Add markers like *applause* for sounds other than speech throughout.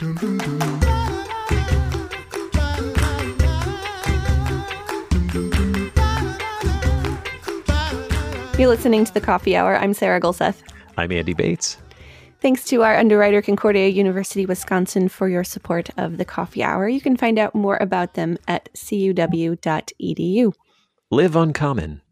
You're listening to the Coffee Hour. I'm Sarah Gulseth. I'm Andy Bates. Thanks to our underwriter, Concordia University Wisconsin, for your support of the Coffee Hour. You can find out more about them at cuw.edu. Live Uncommon.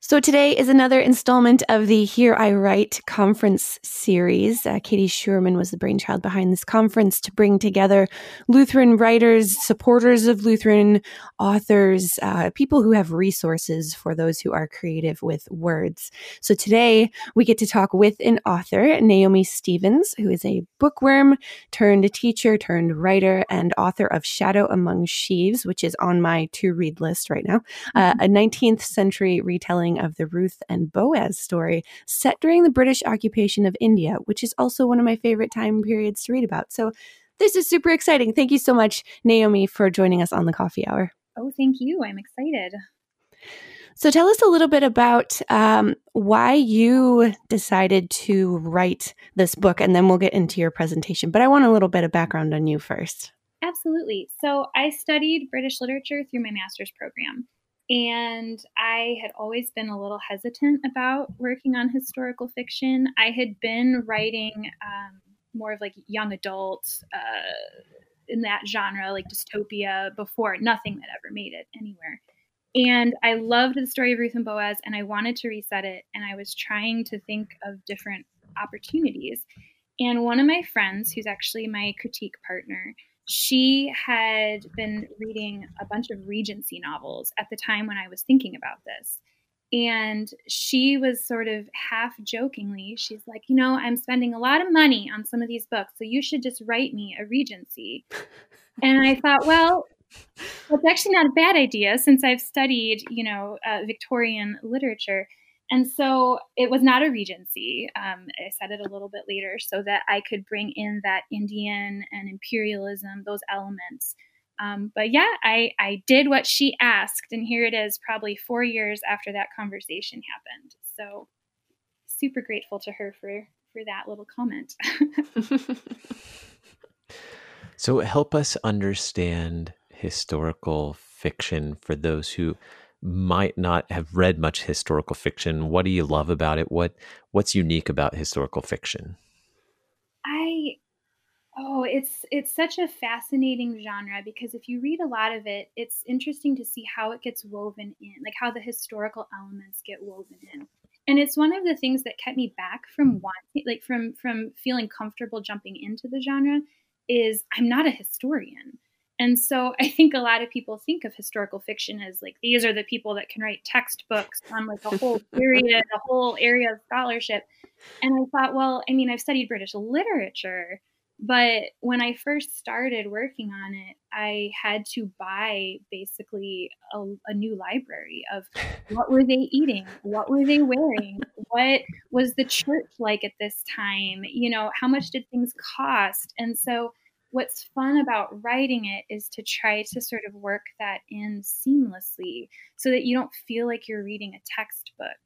So today is another installment of the Here I Write conference series. Uh, Katie Schuermann was the brainchild behind this conference to bring together Lutheran writers, supporters of Lutheran authors, uh, people who have resources for those who are creative with words. So today we get to talk with an author, Naomi Stephens, who is a bookworm turned teacher turned writer and author of Shadow Among Sheaves, which is on my to read list right now, uh, a 19th century retelling of the Ruth and Boaz story set during the British occupation of India, which is also one of my favorite time periods to read about. So this is super exciting. Thank you so much, Naomi, for joining us on the coffee hour. Oh, thank you. I'm excited. So tell us a little bit about um, why you decided to write this book, and then we'll get into your presentation. But I want a little bit of background on you first. Absolutely. So I studied British literature through my master's program. And I had always been a little hesitant about working on historical fiction. I had been writing um, more of like young adult uh, in that genre, like dystopia, before. Nothing that ever made it anywhere. And I loved the story of Ruth and Boaz, and I wanted to reset it. And I was trying to think of different opportunities. And one of my friends, who's actually my critique partner, she had been reading a bunch of Regency novels at the time when I was thinking about this. And she was sort of half jokingly, she's like, You know, I'm spending a lot of money on some of these books, so you should just write me a Regency. *laughs* and I thought, Well, that's actually not a bad idea since I've studied, you know, uh, Victorian literature. And so it was not a regency. Um, I said it a little bit later so that I could bring in that Indian and imperialism, those elements. Um, but yeah, I, I did what she asked. And here it is, probably four years after that conversation happened. So super grateful to her for, for that little comment. *laughs* so help us understand historical fiction for those who might not have read much historical fiction what do you love about it? What what's unique about historical fiction? I oh it's it's such a fascinating genre because if you read a lot of it it's interesting to see how it gets woven in like how the historical elements get woven in. And it's one of the things that kept me back from wanting like from from feeling comfortable jumping into the genre is i'm not a historian and so I think a lot of people think of historical fiction as like these are the people that can write textbooks on like a whole *laughs* period, a whole area of scholarship. And I thought, well, I mean, I've studied British literature, but when I first started working on it, I had to buy basically a, a new library of *laughs* what were they eating? What were they wearing? What was the church like at this time? You know, how much did things cost? And so what's fun about writing it is to try to sort of work that in seamlessly so that you don't feel like you're reading a textbook.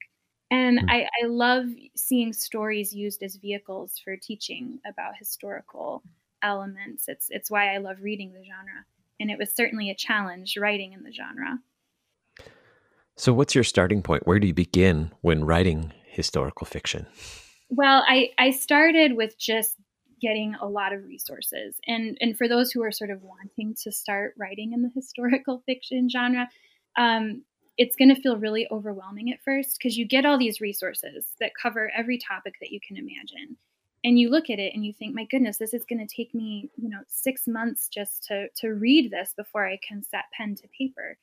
And mm-hmm. I, I love seeing stories used as vehicles for teaching about historical elements. It's it's why I love reading the genre. And it was certainly a challenge writing in the genre. So what's your starting point? Where do you begin when writing historical fiction? Well, I, I started with just getting a lot of resources. And and for those who are sort of wanting to start writing in the *laughs* historical fiction genre, um, it's going to feel really overwhelming at first because you get all these resources that cover every topic that you can imagine. And you look at it and you think, my goodness, this is going to take me, you know, six months just to to read this before I can set pen to paper.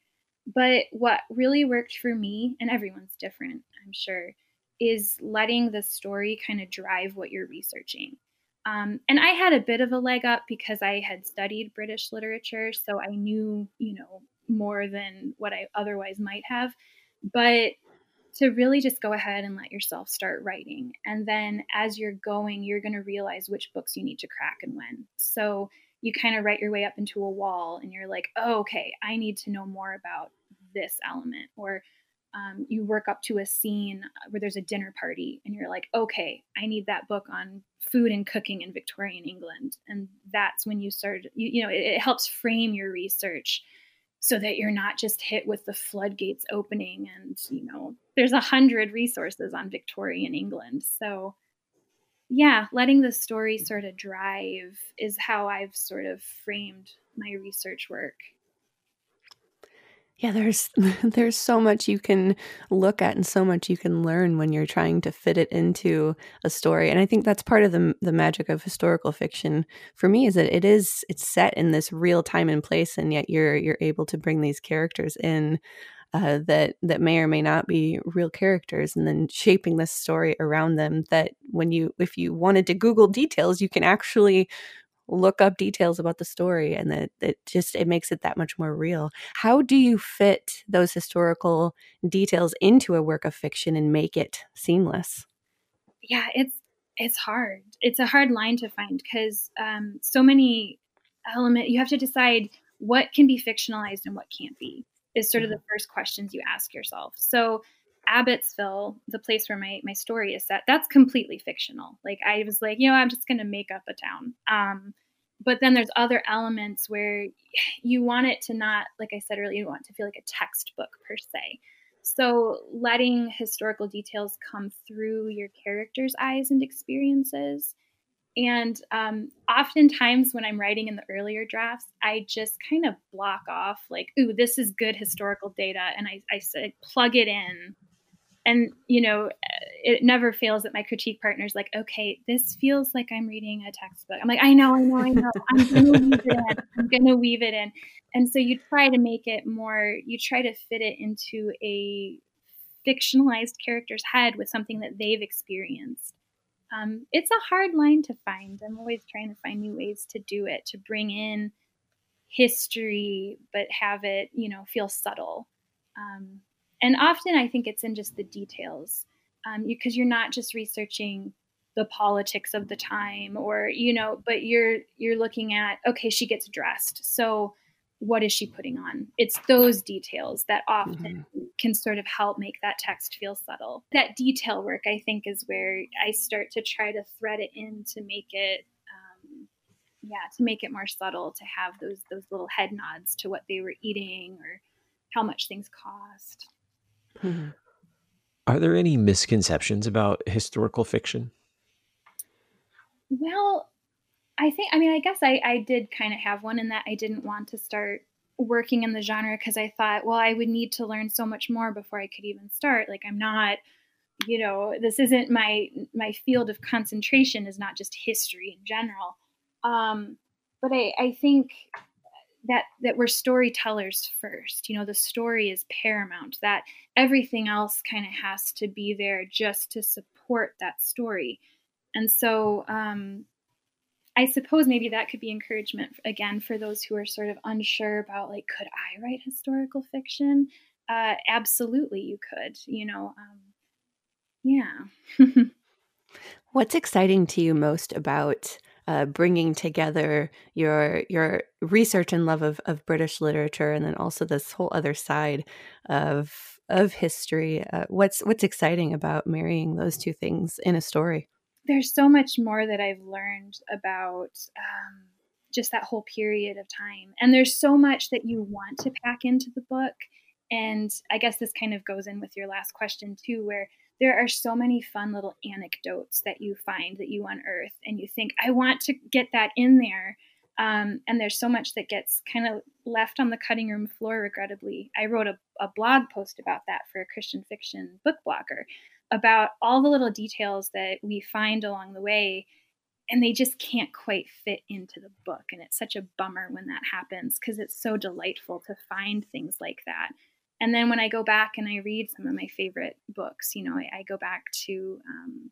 But what really worked for me, and everyone's different, I'm sure, is letting the story kind of drive what you're researching. Um, and I had a bit of a leg up because I had studied British literature, so I knew, you know, more than what I otherwise might have. But to really just go ahead and let yourself start writing. And then as you're going, you're going to realize which books you need to crack and when. So you kind of write your way up into a wall and you're like, oh, okay, I need to know more about this element. Or um, you work up to a scene where there's a dinner party and you're like okay i need that book on food and cooking in victorian england. And that's when you start you, you know it, it helps frame your research so that you're not just hit with the floodgates opening and you know there's a hundred resources on victorian england. So yeah letting the story sort of drive is how i've sort of framed my research work yeah, there's *laughs* there's so much you can look at and so much you can learn when you're trying to fit it into a story. And I think that's part of the the magic of historical fiction for me is that it is it's set in this real time and place and yet you're you're able to bring these characters in uh, that that may or may not be real characters and then shaping this story around them that when you if you wanted to google details you can actually look up details about the story and that it just it makes it that much more real. How do you fit those historical details into a work of fiction and make it seamless? Yeah it's it's hard. It's a hard line to find because um, so many element you have to decide what can be fictionalized and what can't be is sort of the mm-hmm. first questions you ask yourself. So Abbotsville, the place where my my story is set, that's completely fictional. Like I was like, you know, I'm just going to make up a town. Um, but then there's other elements where you want it to not, like I said earlier, you want to feel like a textbook per se. So letting historical details come through your character's eyes and experiences. And um, oftentimes, when I'm writing in the earlier drafts, I just kind of block off, like, ooh, this is good historical data. And I, I plug it in and you know it never fails that my critique partner is like okay this feels like i'm reading a textbook. I'm like i know i know i know. I'm gonna weave it in. I'm gonna weave it in. And so you try to make it more you try to fit it into a fictionalized character's head with something that they've experienced. Um, it's a hard line to find. I'm always trying to find new ways to do it to bring in history but have it you know feel subtle. Um, and often I think it's in just the details because um, you, are not just researching the politics of the time or you know but you're you're looking at okay she gets dressed so what is she putting on? It's those details that often mm-hmm. can sort of help make that text feel subtle. That detail work i think is where i start to try to thread it in to make it um, yeah to make it more subtle to have those those little head nods to what they were eating or how much things cost Mm-hmm. Are there any misconceptions about historical fiction? Well, I think, I mean, I guess I, I did kind of have one in that I didn't want to start working in the genre because I thought, well, I would need to learn so much more before I could even start. Like, I'm not, you know, this isn't my my field of concentration is not just history in general. Um, but I, I think that that we're storytellers first. You know the story is paramount that everything else kind of has to be there just to support that story. And so um, i suppose maybe that could be encouragement again for those who are sort of unsure about like could i write historical fiction? Uh, absolutely you could you know um, yeah. *laughs* What's exciting to you most about uh, bringing together your your research and love of, of British literature, and then also this whole other side of of history. Uh, what's what's exciting about marrying those two things in a story? There's so much more that I've learned about um, just that whole period of time, and there's so much that you want to pack into the book. And I guess this kind of goes in with your last question too, where there are so many fun little anecdotes that you find that you unearth and you think i want to get that in there. Um, and there's so much that gets kind of left on the cutting room floor regrettably. I wrote a, a blog post about that for a christian fiction book blogger about all the little details that we find along the way and they just can't quite fit into the book and it's such a bummer when that happens because it's so delightful to find things like that and then when I go back and I read some of my favorite books, you know, I, I go back to um,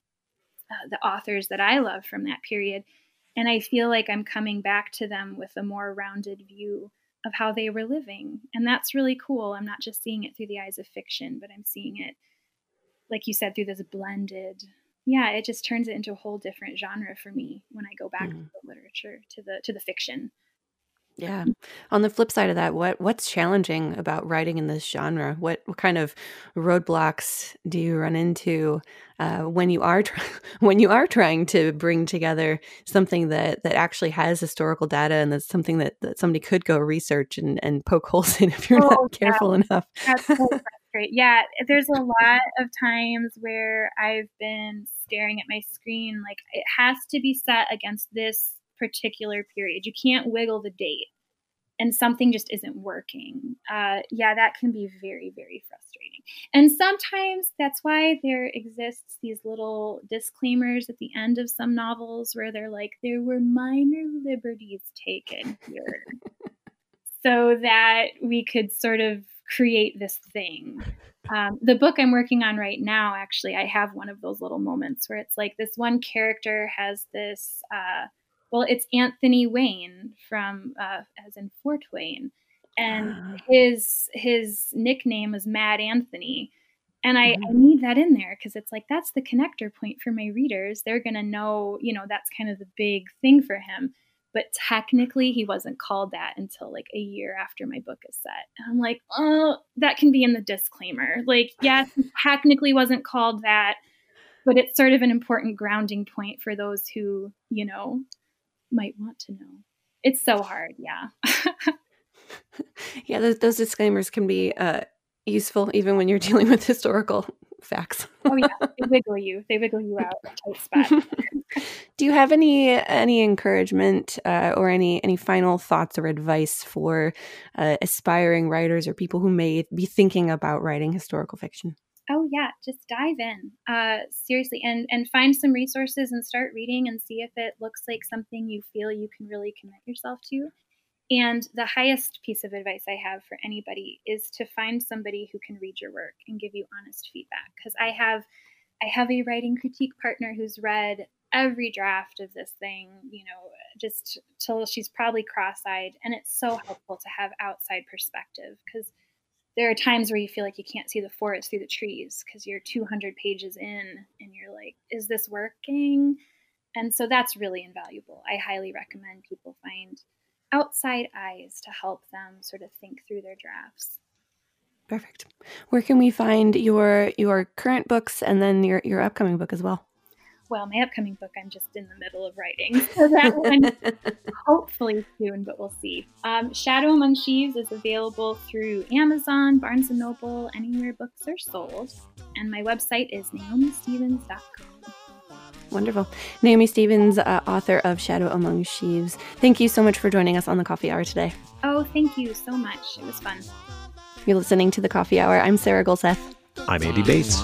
uh, the authors that I love from that period, and I feel like I'm coming back to them with a more rounded view of how they were living. And that's really cool. I'm not just seeing it through the eyes of fiction, but I'm seeing it, like you said, through this blended. Yeah, it just turns it into a whole different genre for me when I go back mm-hmm. to the literature, to the to the fiction. Yeah. On the flip side of that, what what's challenging about writing in this genre? What what kind of roadblocks do you run into uh, when you are try- *laughs* when you are trying to bring together something that that actually has historical data and that's something that, that somebody could go research and, and poke *laughs* holes in if you're oh, not careful yeah. enough? That's so *laughs* frustrating. Yeah, there's a lot of times where I've been staring at my screen like it has to be set against this particular period. You can't wiggle the date and something just isn't working. Uh, yeah, that can be very, very frustrating. And sometimes that's why there exists these little disclaimers at the end of some novels where they're like, there were minor liberties taken here. *laughs* so that we could sort of create this thing. Um, the book I'm working on right now, actually, I have one of those little moments where it's like this one character has this. Uh, well, it's Anthony Wayne from, uh, as in Fort Wayne, and uh. his his nickname is Mad Anthony, and I, mm-hmm. I need that in there because it's like that's the connector point for my readers. They're gonna know, you know, that's kind of the big thing for him. But technically, he wasn't called that until like a year after my book is set. And I'm like, oh, that can be in the disclaimer. Like, yes, *laughs* technically wasn't called that, but it's sort of an important grounding point for those who, you know, might want to know. It's so hard, yeah. *laughs* yeah, those, those, disclaimers can be uh, useful even when you're *laughs* dealing with historical facts. oh yeah, *laughs* they wiggle you. They wiggle you out tight spot. Do you have any any encouragement uh, or any any final thoughts or advice for uh, aspiring writers or people who may be thinking about writing historical fiction? Oh yeah, just dive in. Uh, seriously, and and find some resources and start reading and see if it looks like something you feel you can really commit yourself to. And the highest piece of advice I have for anybody is to find somebody who can read your work and give you honest feedback. Because I have, I have a writing critique partner who's read every draft of this thing, you know, just till she's probably cross-eyed, and it's so helpful to have outside perspective because there are times where you feel like you can't see the forest through the trees because you're 200 pages in and you're like, is this working? And so that's really invaluable. I highly recommend people find outside eyes to help them sort of think through their drafts. Perfect. Where can we find your your current books and then your your upcoming book as well? Well, my upcoming book I'm just in the middle of writing. *laughs* So that one *laughs* hopefully soon, but we'll see. Um, Shadow Among Sheaves is available through Amazon, Barnes & Noble, anywhere books are sold. And my website is naomistephens.com. Wonderful. Naomi Stephens, uh, author of Shadow Among Sheaves. Thank you so much for joining us on the coffee hour today. Oh, thank you so much. It was fun. You're listening to the coffee hour. I'm Sarah Gulseth. I'm Andy Bates.